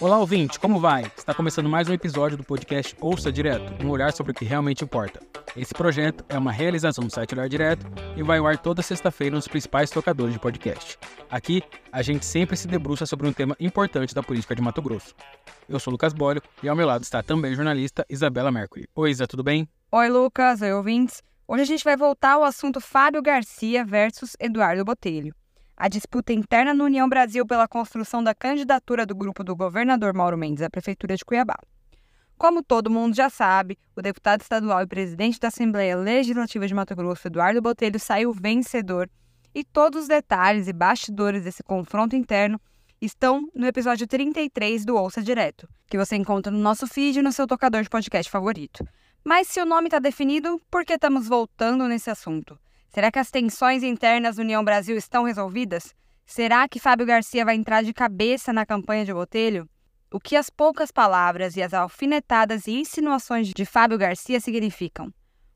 Olá, ouvinte, como vai? Está começando mais um episódio do podcast Ouça Direto, um olhar sobre o que realmente importa. Esse projeto é uma realização do site Olhar Direto e vai ao ar toda sexta-feira nos principais tocadores de podcast. Aqui, a gente sempre se debruça sobre um tema importante da política de Mato Grosso. Eu sou Lucas Bolio e ao meu lado está também a jornalista Isabela Mercury. Oi, Isa, tudo bem? Oi, Lucas. Oi, ouvintes. Hoje a gente vai voltar ao assunto Fábio Garcia versus Eduardo Botelho a disputa interna no União Brasil pela construção da candidatura do grupo do governador Mauro Mendes à Prefeitura de Cuiabá. Como todo mundo já sabe, o deputado estadual e presidente da Assembleia Legislativa de Mato Grosso, Eduardo Botelho, saiu vencedor e todos os detalhes e bastidores desse confronto interno estão no episódio 33 do Ouça Direto, que você encontra no nosso feed e no seu tocador de podcast favorito. Mas se o nome está definido, por que estamos voltando nesse assunto? Será que as tensões internas União Brasil estão resolvidas? Será que Fábio Garcia vai entrar de cabeça na campanha de Botelho? O que as poucas palavras e as alfinetadas e insinuações de Fábio Garcia significam?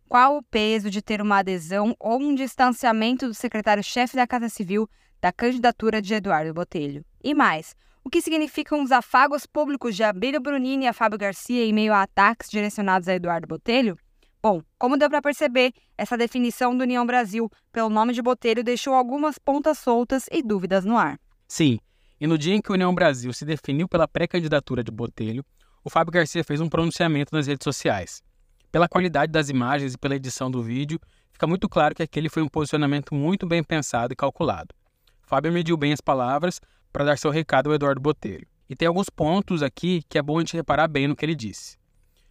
Qual o peso de ter uma adesão ou um distanciamento do secretário-chefe da Casa Civil da candidatura de Eduardo Botelho? E mais, o que significam os afagos públicos de Abílio Brunini a Fábio Garcia em meio a ataques direcionados a Eduardo Botelho? Bom, como deu para perceber, essa definição do União Brasil pelo nome de Botelho deixou algumas pontas soltas e dúvidas no ar. Sim, e no dia em que a União Brasil se definiu pela pré-candidatura de Botelho, o Fábio Garcia fez um pronunciamento nas redes sociais. Pela qualidade das imagens e pela edição do vídeo, fica muito claro que aquele foi um posicionamento muito bem pensado e calculado. Fábio mediu bem as palavras para dar seu recado ao Eduardo Botelho. E tem alguns pontos aqui que é bom a gente reparar bem no que ele disse.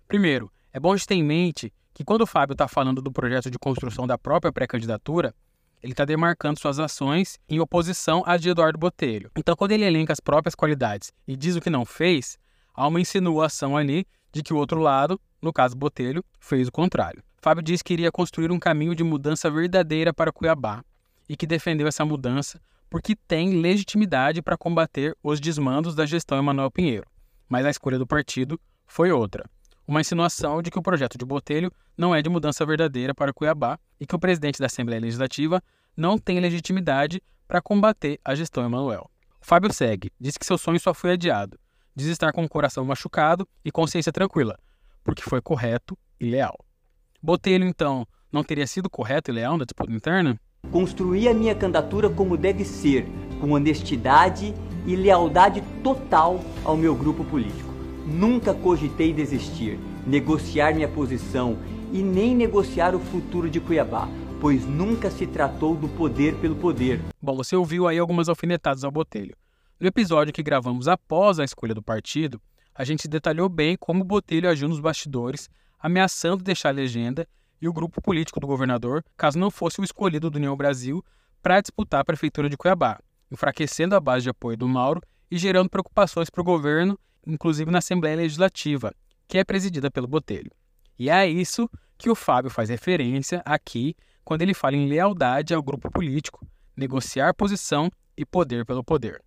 Primeiro, é bom a gente ter em mente que quando o Fábio está falando do projeto de construção da própria pré-candidatura, ele está demarcando suas ações em oposição às de Eduardo Botelho. Então, quando ele elenca as próprias qualidades e diz o que não fez, há uma insinuação ali de que o outro lado, no caso Botelho, fez o contrário. Fábio diz que iria construir um caminho de mudança verdadeira para Cuiabá e que defendeu essa mudança porque tem legitimidade para combater os desmandos da gestão Emanuel Pinheiro. Mas a escolha do partido foi outra uma insinuação de que o projeto de Botelho não é de mudança verdadeira para Cuiabá e que o presidente da Assembleia Legislativa não tem legitimidade para combater a gestão Emanuel. Fábio segue, diz que seu sonho só foi adiado, diz estar com o coração machucado e consciência tranquila, porque foi correto e leal. Botelho, então, não teria sido correto e leal na disputa interna? Construí a minha candidatura como deve ser, com honestidade e lealdade total ao meu grupo político. Nunca cogitei desistir, negociar minha posição e nem negociar o futuro de Cuiabá, pois nunca se tratou do poder pelo poder. Bom, você ouviu aí algumas alfinetadas ao Botelho. No episódio que gravamos após a escolha do partido, a gente detalhou bem como o Botelho agiu nos bastidores, ameaçando deixar a legenda e o grupo político do governador, caso não fosse o escolhido do União Brasil para disputar a prefeitura de Cuiabá, enfraquecendo a base de apoio do Mauro e gerando preocupações para o governo inclusive na Assembleia Legislativa, que é presidida pelo Botelho. E é isso que o Fábio faz referência aqui quando ele fala em lealdade ao grupo político, negociar posição e poder pelo poder.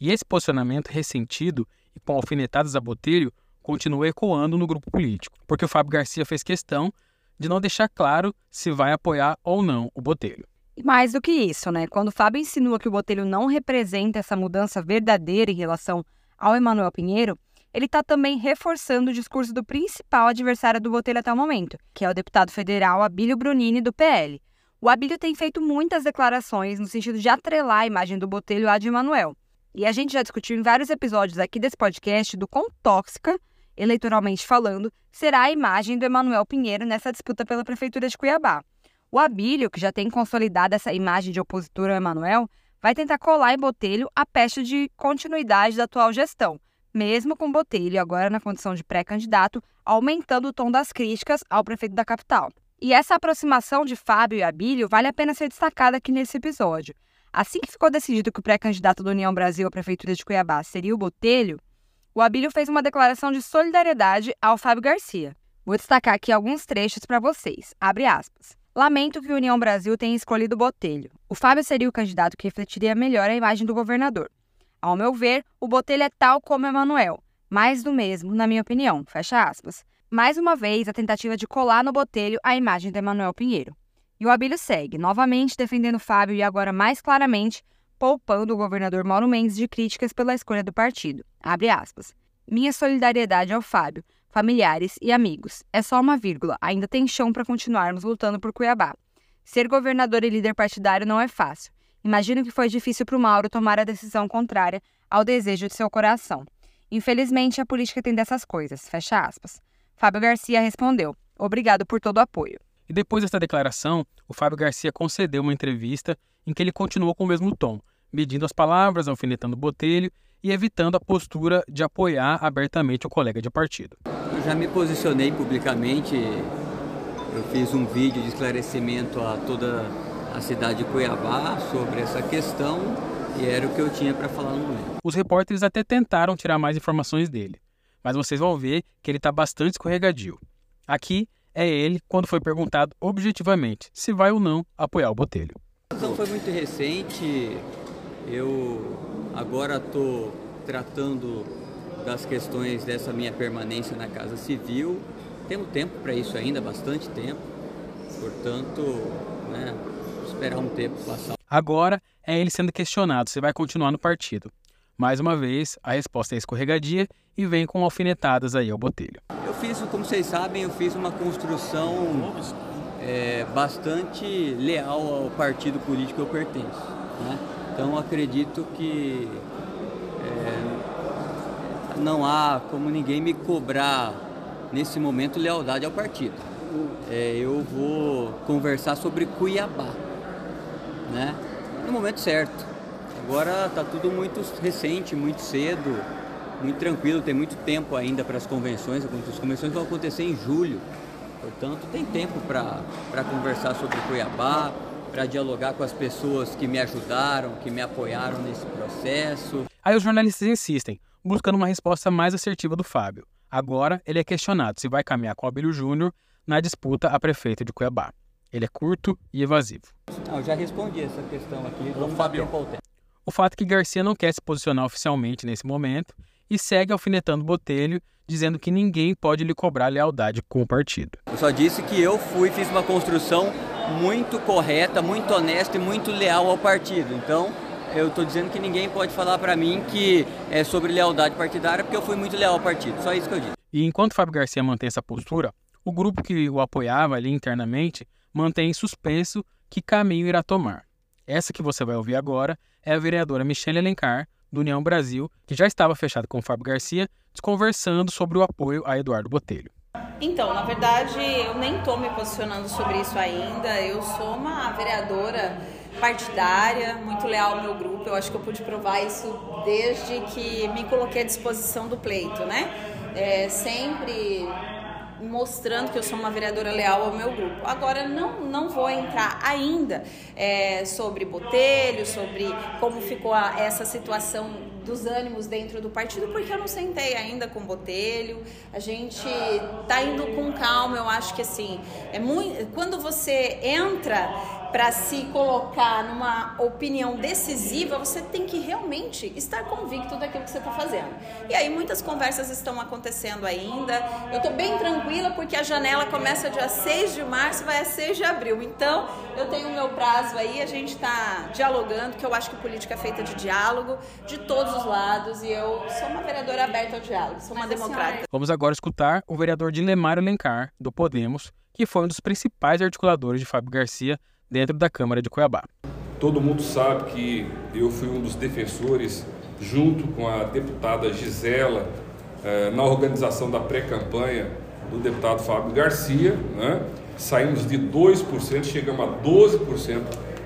E esse posicionamento ressentido e com alfinetadas a Botelho continua ecoando no grupo político, porque o Fábio Garcia fez questão de não deixar claro se vai apoiar ou não o Botelho. E mais do que isso, né? Quando o Fábio insinua que o Botelho não representa essa mudança verdadeira em relação ao Emanuel Pinheiro, ele está também reforçando o discurso do principal adversário do Botelho até o momento, que é o deputado federal Abílio Brunini, do PL. O Abílio tem feito muitas declarações no sentido de atrelar a imagem do Botelho à de Emanuel. E a gente já discutiu em vários episódios aqui desse podcast do quão tóxica, eleitoralmente falando, será a imagem do Emanuel Pinheiro nessa disputa pela Prefeitura de Cuiabá. O Abílio, que já tem consolidado essa imagem de opositor ao Emanuel, vai tentar colar em Botelho a peste de continuidade da atual gestão, mesmo com Botelho agora na condição de pré-candidato, aumentando o tom das críticas ao prefeito da capital. E essa aproximação de Fábio e Abílio vale a pena ser destacada aqui nesse episódio. Assim que ficou decidido que o pré-candidato da União Brasil à Prefeitura de Cuiabá seria o Botelho, o Abílio fez uma declaração de solidariedade ao Fábio Garcia. Vou destacar aqui alguns trechos para vocês. Abre aspas. Lamento que a União Brasil tenha escolhido Botelho. O Fábio seria o candidato que refletiria melhor a imagem do governador. Ao meu ver, o Botelho é tal como Emanuel. Mais do mesmo, na minha opinião. Fecha aspas. Mais uma vez, a tentativa de colar no Botelho a imagem de Emanuel Pinheiro. E o Abílio segue, novamente defendendo Fábio e agora mais claramente poupando o governador Mauro Mendes de críticas pela escolha do partido. Abre aspas. Minha solidariedade ao Fábio, familiares e amigos. É só uma vírgula, ainda tem chão para continuarmos lutando por Cuiabá. Ser governador e líder partidário não é fácil. Imagino que foi difícil para o Mauro tomar a decisão contrária ao desejo de seu coração. Infelizmente, a política tem dessas coisas. Fecha aspas. Fábio Garcia respondeu: Obrigado por todo o apoio. E depois dessa declaração, o Fábio Garcia concedeu uma entrevista em que ele continuou com o mesmo tom, medindo as palavras, alfinetando o botelho e evitando a postura de apoiar abertamente o colega de partido. Eu já me posicionei publicamente, eu fiz um vídeo de esclarecimento a toda a cidade de Cuiabá sobre essa questão e era o que eu tinha para falar no momento. Os repórteres até tentaram tirar mais informações dele, mas vocês vão ver que ele está bastante escorregadio. Aqui é ele quando foi perguntado objetivamente se vai ou não apoiar o Botelho. A situação foi muito recente, eu agora estou tratando das questões dessa minha permanência na Casa Civil. Temos tempo para isso ainda, bastante tempo. Portanto, né, esperar um tempo passar. Agora é ele sendo questionado se vai continuar no partido. Mais uma vez, a resposta é escorregadia e vem com alfinetadas aí ao botelho. Eu fiz, como vocês sabem, eu fiz uma construção é, bastante leal ao partido político que eu pertenço. Né? Então acredito que não há como ninguém me cobrar nesse momento lealdade ao partido. É, eu vou conversar sobre Cuiabá, né? No momento certo. Agora está tudo muito recente, muito cedo, muito tranquilo, tem muito tempo ainda para as convenções. As convenções vão acontecer em julho, portanto tem tempo para conversar sobre Cuiabá, para dialogar com as pessoas que me ajudaram, que me apoiaram nesse processo. Aí os jornalistas insistem, buscando uma resposta mais assertiva do Fábio. Agora ele é questionado se vai caminhar com o Abílio Júnior na disputa a prefeito de Cuiabá. Ele é curto e evasivo. Não, eu já respondi essa questão aqui. Vamos Fábio. O fato é que Garcia não quer se posicionar oficialmente nesse momento e segue alfinetando Botelho, dizendo que ninguém pode lhe cobrar lealdade com o partido. Eu só disse que eu fui fiz uma construção muito correta, muito honesta e muito leal ao partido. Então, eu estou dizendo que ninguém pode falar para mim que é sobre lealdade partidária, porque eu fui muito leal ao partido. Só isso que eu disse. E enquanto Fábio Garcia mantém essa postura, o grupo que o apoiava ali internamente mantém em suspenso que caminho irá tomar. Essa que você vai ouvir agora é a vereadora Michele Alencar, do União Brasil, que já estava fechada com o Fábio Garcia, desconversando sobre o apoio a Eduardo Botelho. Então, na verdade, eu nem estou me posicionando sobre isso ainda. Eu sou uma vereadora partidária, muito leal ao meu grupo. Eu acho que eu pude provar isso desde que me coloquei à disposição do pleito, né? É, sempre mostrando que eu sou uma vereadora leal ao meu grupo. Agora, não, não vou entrar ainda é, sobre Botelho, sobre como ficou a, essa situação dos ânimos dentro do partido, porque eu não sentei ainda com Botelho. A gente tá indo com calma. Eu acho que assim, é muito. Quando você entra para se colocar numa opinião decisiva, você tem que realmente estar convicto daquilo que você está fazendo. E aí muitas conversas estão acontecendo ainda. Eu estou bem tranquila porque a janela começa dia 6 de março e vai a 6 de abril. Então, eu tenho o meu prazo aí, a gente está dialogando, que eu acho que política é feita de diálogo, de todos os lados, e eu sou uma vereadora aberta ao diálogo, sou uma Mas democrata. Vamos agora escutar o vereador Dilemar Alencar, do Podemos, que foi um dos principais articuladores de Fábio Garcia dentro da Câmara de Cuiabá. Todo mundo sabe que eu fui um dos defensores, junto com a deputada Gisela, eh, na organização da pré-campanha do deputado Fábio Garcia. Né? Saímos de 2%, chegamos a 12%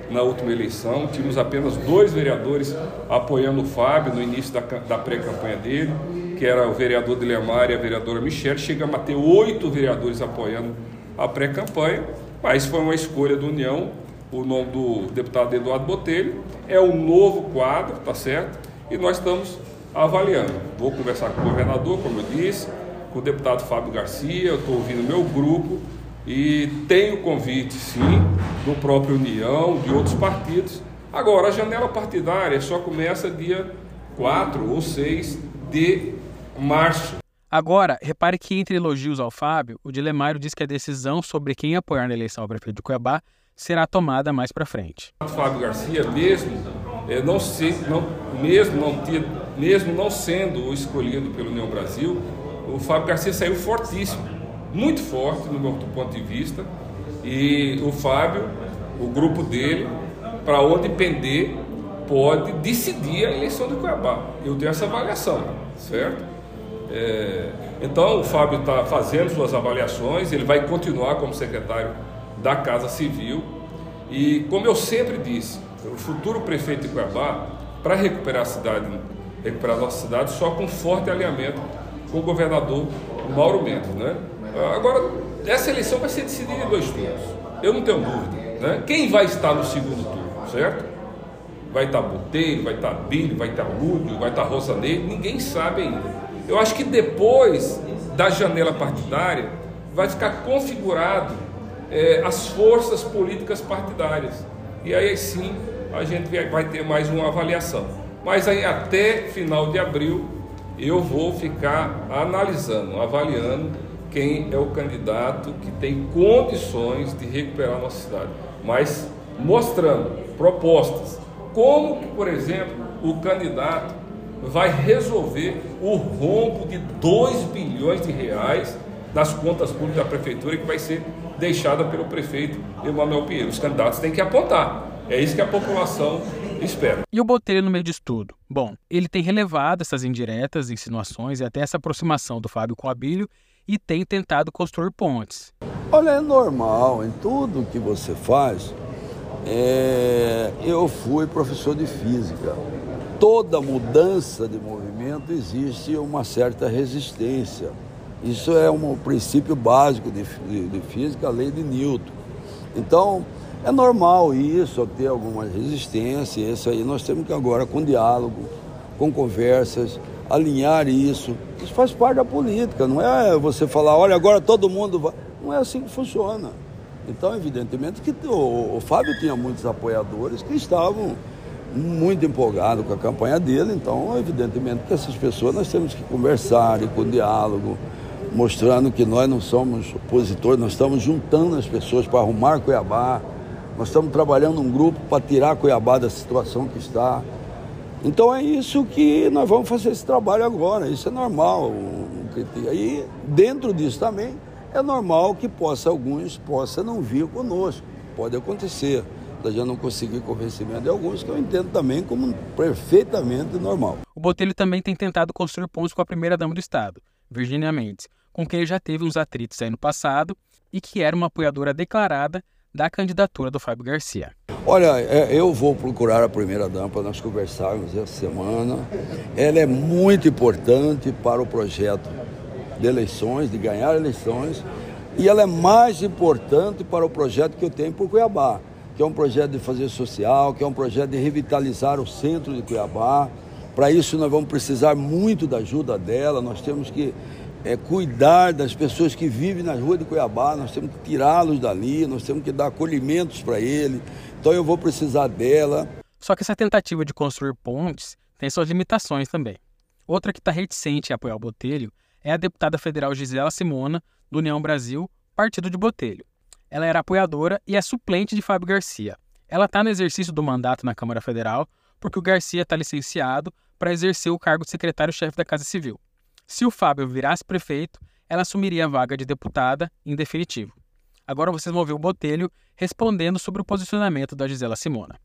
na última eleição. Tínhamos apenas dois vereadores apoiando o Fábio no início da, da pré-campanha dele, que era o vereador Dilemar e a vereadora Michele. Chegamos a ter oito vereadores apoiando a pré-campanha. Mas foi uma escolha da União, o nome do deputado Eduardo Botelho, é o novo quadro, tá certo? E nós estamos avaliando. Vou conversar com o governador, como eu disse, com o deputado Fábio Garcia, eu estou ouvindo meu grupo e tenho convite, sim, do próprio União, de outros partidos. Agora, a janela partidária só começa dia 4 ou 6 de março. Agora, repare que entre elogios ao Fábio, o Dilemário diz que a decisão sobre quem apoiar na eleição ao prefeito de Cuiabá será tomada mais para frente. O Fábio Garcia, mesmo é, não, se, não, mesmo, não tinha, mesmo não sendo o escolhido pelo União Brasil, o Fábio Garcia saiu fortíssimo, muito forte no meu ponto de vista. E o Fábio, o grupo dele, para onde pender, pode decidir a eleição de Cuiabá. Eu tenho essa avaliação, certo? É, então o Fábio está fazendo suas avaliações, ele vai continuar como secretário da Casa Civil. E como eu sempre disse, o futuro prefeito de Cuiabá, para recuperar a cidade, recuperar a nossa cidade, só com forte alinhamento com o governador Mauro Mendes. Né? Agora, essa eleição vai ser decidida em dois turnos. Eu não tenho dúvida. Né? Quem vai estar no segundo turno, certo? Vai estar Botelho, vai estar Billy, vai estar Lúdio, vai estar Rosanei, ninguém sabe ainda. Eu acho que depois da janela partidária vai ficar configurado é, as forças políticas partidárias. E aí sim a gente vai ter mais uma avaliação. Mas aí até final de abril eu vou ficar analisando, avaliando quem é o candidato que tem condições de recuperar a nossa cidade. Mas mostrando propostas. Como por exemplo, o candidato vai resolver o rombo de 2 bilhões de reais das contas públicas da prefeitura que vai ser deixada pelo prefeito Emanuel Pinheiro. Os candidatos têm que apontar. É isso que a população espera. E o Botelho no meio disso tudo? Bom, ele tem relevado essas indiretas, insinuações e até essa aproximação do Fábio com o Abílio e tem tentado construir pontes. Olha, é normal, em tudo que você faz. É... Eu fui professor de física toda mudança de movimento existe uma certa resistência. Isso é um princípio básico de, de, de física, a lei de Newton. Então, é normal isso, ter alguma resistência, isso aí nós temos que agora, com diálogo, com conversas, alinhar isso. Isso faz parte da política, não é você falar, olha, agora todo mundo vai. Não é assim que funciona. Então, evidentemente que o, o Fábio tinha muitos apoiadores que estavam muito empolgado com a campanha dele, então, evidentemente, que essas pessoas nós temos que conversar e com diálogo, mostrando que nós não somos opositores, nós estamos juntando as pessoas para arrumar Cuiabá, nós estamos trabalhando um grupo para tirar Cuiabá da situação que está. Então é isso que nós vamos fazer esse trabalho agora, isso é normal. E dentro disso também é normal que possa alguns possa não vir conosco, pode acontecer já não conseguir convencimento de alguns, que eu entendo também como perfeitamente normal. O Botelho também tem tentado construir pontos com a primeira-dama do Estado, Virginia Mendes, com quem ele já teve uns atritos aí no passado e que era uma apoiadora declarada da candidatura do Fábio Garcia. Olha, é, eu vou procurar a primeira-dama para nós conversarmos essa semana. Ela é muito importante para o projeto de eleições, de ganhar eleições, e ela é mais importante para o projeto que eu tenho por Cuiabá que é um projeto de fazer social, que é um projeto de revitalizar o centro de Cuiabá. Para isso, nós vamos precisar muito da ajuda dela, nós temos que é, cuidar das pessoas que vivem na rua de Cuiabá, nós temos que tirá-los dali, nós temos que dar acolhimentos para ele. Então, eu vou precisar dela. Só que essa tentativa de construir pontes tem suas limitações também. Outra que está reticente a apoiar o Botelho é a deputada federal Gisela Simona, do União Brasil, partido de Botelho. Ela era apoiadora e é suplente de Fábio Garcia. Ela está no exercício do mandato na Câmara Federal porque o Garcia está licenciado para exercer o cargo de secretário-chefe da Casa Civil. Se o Fábio virasse prefeito, ela assumiria a vaga de deputada em definitivo. Agora vocês vão ver o Botelho respondendo sobre o posicionamento da Gisela Simona.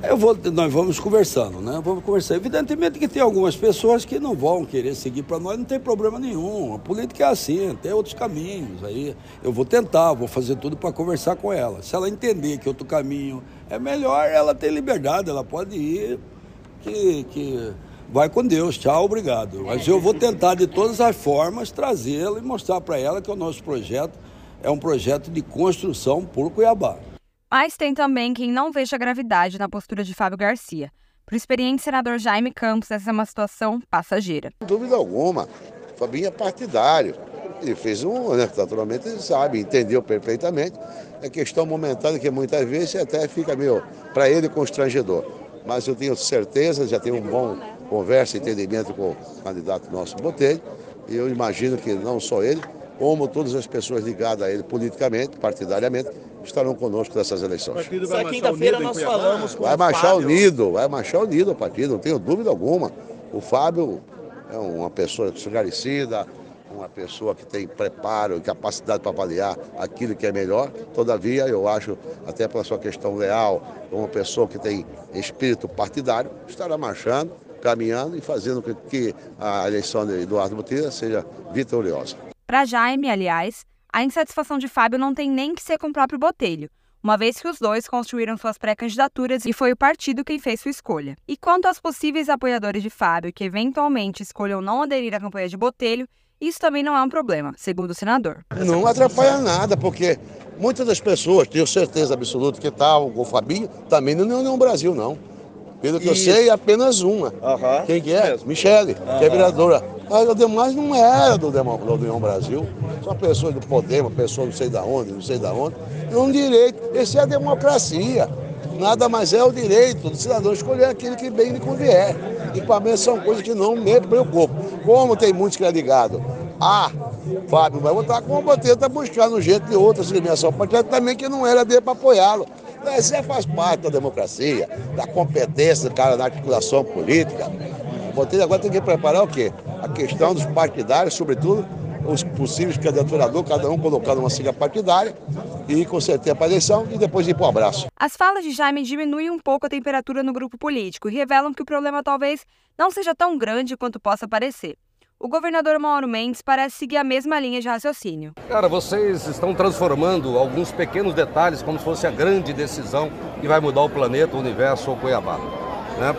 Eu vou, nós vamos conversando, né? Vamos conversar. Evidentemente que tem algumas pessoas que não vão querer seguir para nós, não tem problema nenhum. A política é assim, tem outros caminhos. Aí eu vou tentar, vou fazer tudo para conversar com ela. Se ela entender que outro caminho é melhor, ela tem liberdade, ela pode ir, que, que vai com Deus, tchau, obrigado. Mas eu vou tentar de todas as formas trazê-la e mostrar para ela que o nosso projeto é um projeto de construção por Cuiabá. Mas tem também quem não veja gravidade na postura de Fábio Garcia. Para o experiente senador Jaime Campos, essa é uma situação passageira. Sem dúvida alguma, Fabinho é partidário. Ele fez um, né, naturalmente ele sabe, entendeu perfeitamente. É questão momentânea que muitas vezes até fica meio, para ele, constrangedor. Mas eu tenho certeza, já tenho um bom conversa entendimento com o candidato nosso Botelho. E eu imagino que não só ele, como todas as pessoas ligadas a ele politicamente, partidariamente, estarão conosco nessas eleições. Essa quinta-feira nós falamos com Vai o marchar Fábio. unido, vai marchar unido o partido, não tenho dúvida alguma. O Fábio é uma pessoa esclarecida, uma pessoa que tem preparo e capacidade para avaliar aquilo que é melhor. Todavia, eu acho, até pela sua questão leal, uma pessoa que tem espírito partidário, estará marchando, caminhando e fazendo com que a eleição de Eduardo Botelho seja vitoriosa. Para Jaime, aliás, a insatisfação de Fábio não tem nem que ser com o próprio Botelho, uma vez que os dois construíram suas pré-candidaturas e foi o partido quem fez sua escolha. E quanto aos possíveis apoiadores de Fábio que eventualmente escolham não aderir à campanha de Botelho, isso também não é um problema, segundo o senador. Não atrapalha nada, porque muitas das pessoas, tenho certeza absoluta que está o Fabinho, também não é União Brasil, não. Pelo que eu Isso. sei, é apenas uma. Aham. Quem que é? Mesmo. Michele, que é vereadora. Mas o demais não era do, Demo- do União Brasil. São pessoas do Podemos, pessoas não sei da onde, não sei da onde. É um direito. Esse é a democracia. Nada mais é o direito do cidadão escolher aquilo que bem lhe convier. E para mim são coisas que não me preocupam. Como tem muitos que é ligado a Fábio vai votar, como o Botelho está buscando jeito de outra segmentação partidária também que não era dele para apoiá-lo. Isso é, faz parte da democracia, da competência do cara na articulação política. Botelho agora tem que preparar o quê? A questão dos partidários, sobretudo os possíveis candidaturadores, cada um colocando uma sigla partidária e com certeza para a eleição e depois ir para o abraço. As falas de Jaime diminuem um pouco a temperatura no grupo político e revelam que o problema talvez não seja tão grande quanto possa parecer. O governador Mauro Mendes parece seguir a mesma linha de raciocínio. Cara, vocês estão transformando alguns pequenos detalhes como se fosse a grande decisão que vai mudar o planeta, o universo ou Cuiabá. né?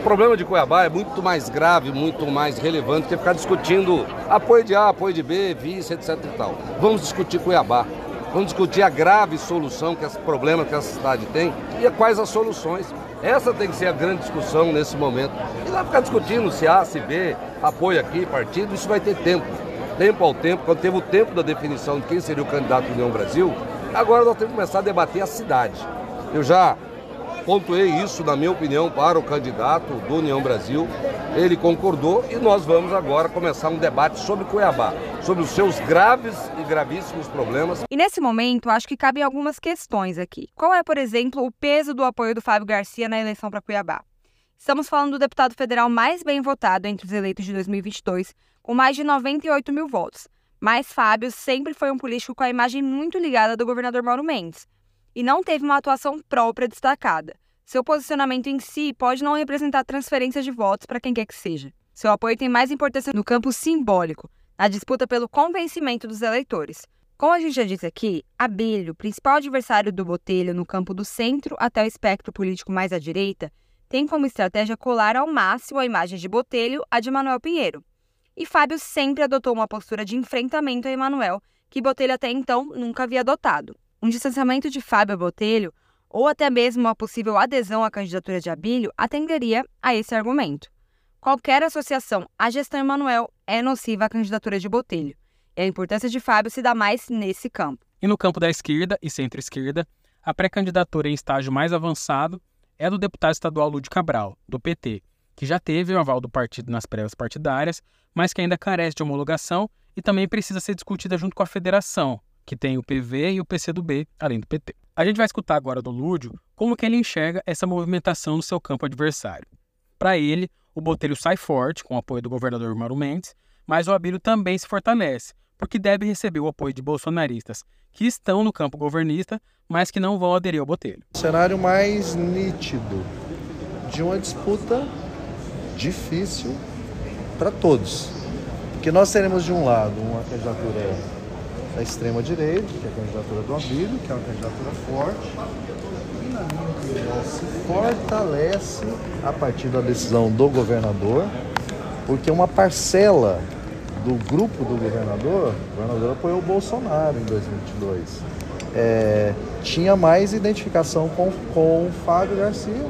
O problema de Cuiabá é muito mais grave, muito mais relevante que ficar discutindo apoio de A, apoio de B, vice, etc e tal. Vamos discutir Cuiabá. Vamos discutir a grave solução que esse problema que essa cidade tem e quais as soluções. Essa tem que ser a grande discussão nesse momento. E não ficar discutindo se A, se B, apoio aqui, partido, isso vai ter tempo. Tempo ao tempo, quando teve o tempo da definição de quem seria o candidato do União Brasil, agora nós temos que começar a debater a cidade. Eu já pontuei isso, na minha opinião, para o candidato do União Brasil. Ele concordou e nós vamos agora começar um debate sobre Cuiabá, sobre os seus graves e gravíssimos problemas. E nesse momento, acho que cabem algumas questões aqui. Qual é, por exemplo, o peso do apoio do Fábio Garcia na eleição para Cuiabá? Estamos falando do deputado federal mais bem votado entre os eleitos de 2022, com mais de 98 mil votos. Mas Fábio sempre foi um político com a imagem muito ligada do governador Mauro Mendes e não teve uma atuação própria destacada. Seu posicionamento em si pode não representar transferência de votos para quem quer que seja. Seu apoio tem mais importância no campo simbólico, na disputa pelo convencimento dos eleitores. Como a gente já disse aqui, Abílio, principal adversário do Botelho no campo do centro até o espectro político mais à direita, tem como estratégia colar ao máximo a imagem de Botelho à de Manuel Pinheiro. E Fábio sempre adotou uma postura de enfrentamento a Emanuel, que Botelho até então nunca havia adotado. Um distanciamento de Fábio Botelho, ou até mesmo uma possível adesão à candidatura de Abílio, atenderia a esse argumento. Qualquer associação à gestão Emanuel é nociva à candidatura de Botelho, e a importância de Fábio se dá mais nesse campo. E no campo da esquerda e centro-esquerda, a pré-candidatura em estágio mais avançado é do deputado estadual Lúdio Cabral, do PT, que já teve o aval do partido nas prévias partidárias, mas que ainda carece de homologação e também precisa ser discutida junto com a federação, que tem o PV e o PCdoB, além do PT. A gente vai escutar agora do Lúdio como que ele enxerga essa movimentação no seu campo adversário. Para ele, o Botelho sai forte, com o apoio do governador Mauro Mendes, mas o Abílio também se fortalece, porque deve receber o apoio de bolsonaristas que estão no campo governista, mas que não vão aderir ao Botelho. cenário mais nítido de uma disputa difícil para todos. Porque nós teremos de um lado uma candidatura da extrema direita, que é a candidatura do Abílio, que é uma candidatura forte, e na minha se fortalece a partir da decisão do governador, porque uma parcela do grupo do governador, o governador apoiou o Bolsonaro em 2022, é, tinha mais identificação com, com o Fábio Garcia,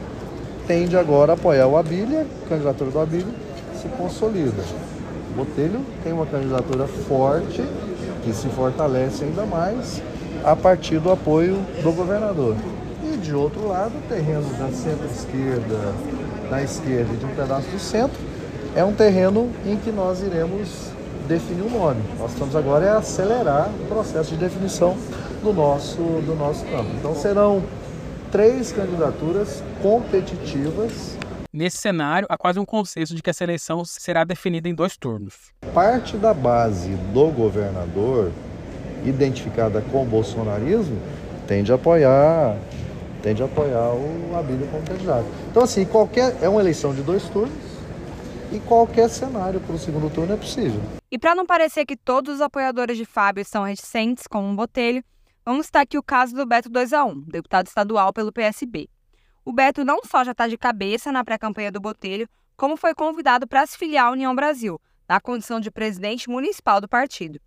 tende agora a apoiar o Abílio, a candidatura do Abílio se consolida. Botelho tem uma candidatura forte, que se fortalece ainda mais a partir do apoio do governador. E de outro lado, terreno da centro-esquerda, da esquerda e de um pedaço do centro, é um terreno em que nós iremos definir o nome. Nós estamos agora é acelerar o processo de definição do nosso, do nosso campo. Então serão três candidaturas competitivas. Nesse cenário, há quase um consenso de que essa eleição será definida em dois turnos. Parte da base do governador, identificada com o bolsonarismo, tende a apoiar, tende a apoiar o Abílio como candidato. Então, assim, qualquer é uma eleição de dois turnos e qualquer cenário para o segundo turno é possível. E para não parecer que todos os apoiadores de Fábio estão reticentes, como um botelho, vamos citar aqui o caso do Beto 2A1, deputado estadual pelo PSB. O Beto não só já está de cabeça na pré-campanha do Botelho, como foi convidado para se filiar à União Brasil, na condição de presidente municipal do partido.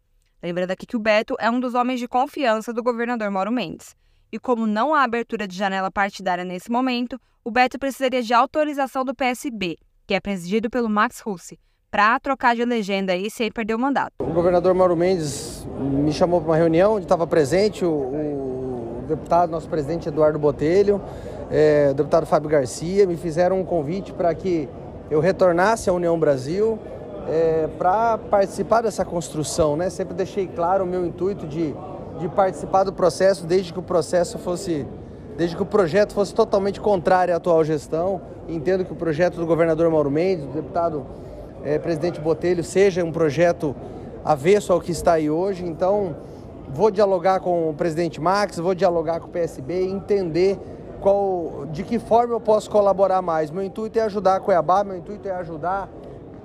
Lembrando aqui que o Beto é um dos homens de confiança do governador Mauro Mendes. E como não há abertura de janela partidária nesse momento, o Beto precisaria de autorização do PSB, que é presidido pelo Max Russi, para trocar de legenda aí sem perder o mandato. O governador Mauro Mendes me chamou para uma reunião onde estava presente o, o, deputado, nosso presidente Eduardo Botelho, é, o deputado Fábio Garcia, me fizeram um convite para que eu retornasse à União Brasil é, para participar dessa construção. Né? Sempre deixei claro o meu intuito de, de participar do processo desde que o processo fosse desde que o projeto fosse totalmente contrário à atual gestão. Entendo que o projeto do governador Mauro Mendes, do deputado é, presidente Botelho, seja um projeto avesso ao que está aí hoje. Então, vou dialogar com o presidente Max, vou dialogar com o PSB e entender qual, de que forma eu posso colaborar mais. Meu intuito é ajudar Cuiabá, meu intuito é ajudar.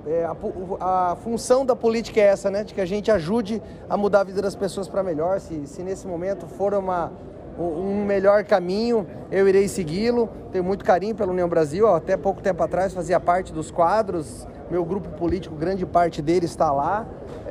É, a, a, função da política é essa, né? De que a gente ajude a mudar a vida das pessoas para melhor. Se, se nesse momento for uma, um melhor caminho, eu irei segui-lo. Tenho muito carinho pela União Brasil. Até pouco tempo atrás fazia parte dos quadros. Meu grupo político, grande parte dele está lá.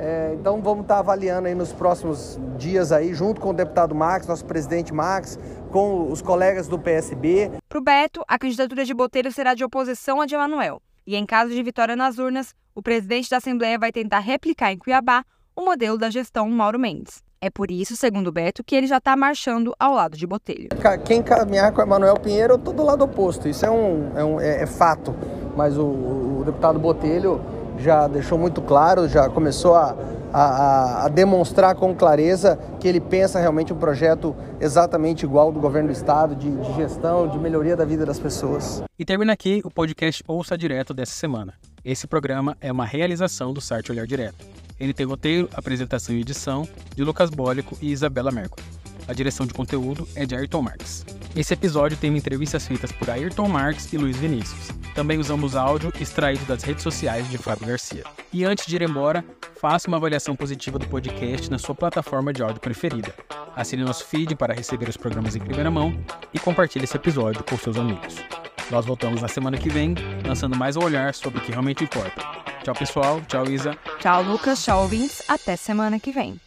É, então vamos estar avaliando aí nos próximos dias aí, junto com o deputado Max, nosso presidente Max, com os colegas do PSB. Para o Beto, a candidatura de Botelho será de oposição a de Emanuel. E em caso de vitória nas urnas, o presidente da Assembleia vai tentar replicar em Cuiabá o modelo da gestão Mauro Mendes. É por isso, segundo Beto, que ele já está marchando ao lado de Botelho. Quem caminhar com o Emanuel Pinheiro, eu estou do lado oposto. Isso é, um, é, um, é, é fato. Mas o, o, deputado Botelho já deixou muito claro, já começou a, a, a, demonstrar com clareza que ele pensa realmente um projeto exatamente igual do governo do estado, de, de gestão, de melhoria da vida das pessoas. E termina aqui o podcast Ouça Direto dessa semana. Esse programa é uma realização do site Olhar Direto. Ele tem roteiro, apresentação e edição de Lucas Bólico e Isabela Mercury. A direção de conteúdo é de Ayrton Marques. Esse episódio tem entrevistas feitas por Ayrton Marques e Luiz Vinícius. Também usamos áudio extraído das redes sociais de Fábio Garcia. E antes de ir embora, faça uma avaliação positiva do podcast na sua plataforma de áudio preferida. Assine nosso feed para receber os programas em primeira mão e compartilhe esse episódio com seus amigos. Nós voltamos na semana que vem, lançando mais um olhar sobre o que realmente importa. Tchau, pessoal. Tchau, Isa. Tchau, Lucas. Tchau, ouvintes. Até semana que vem.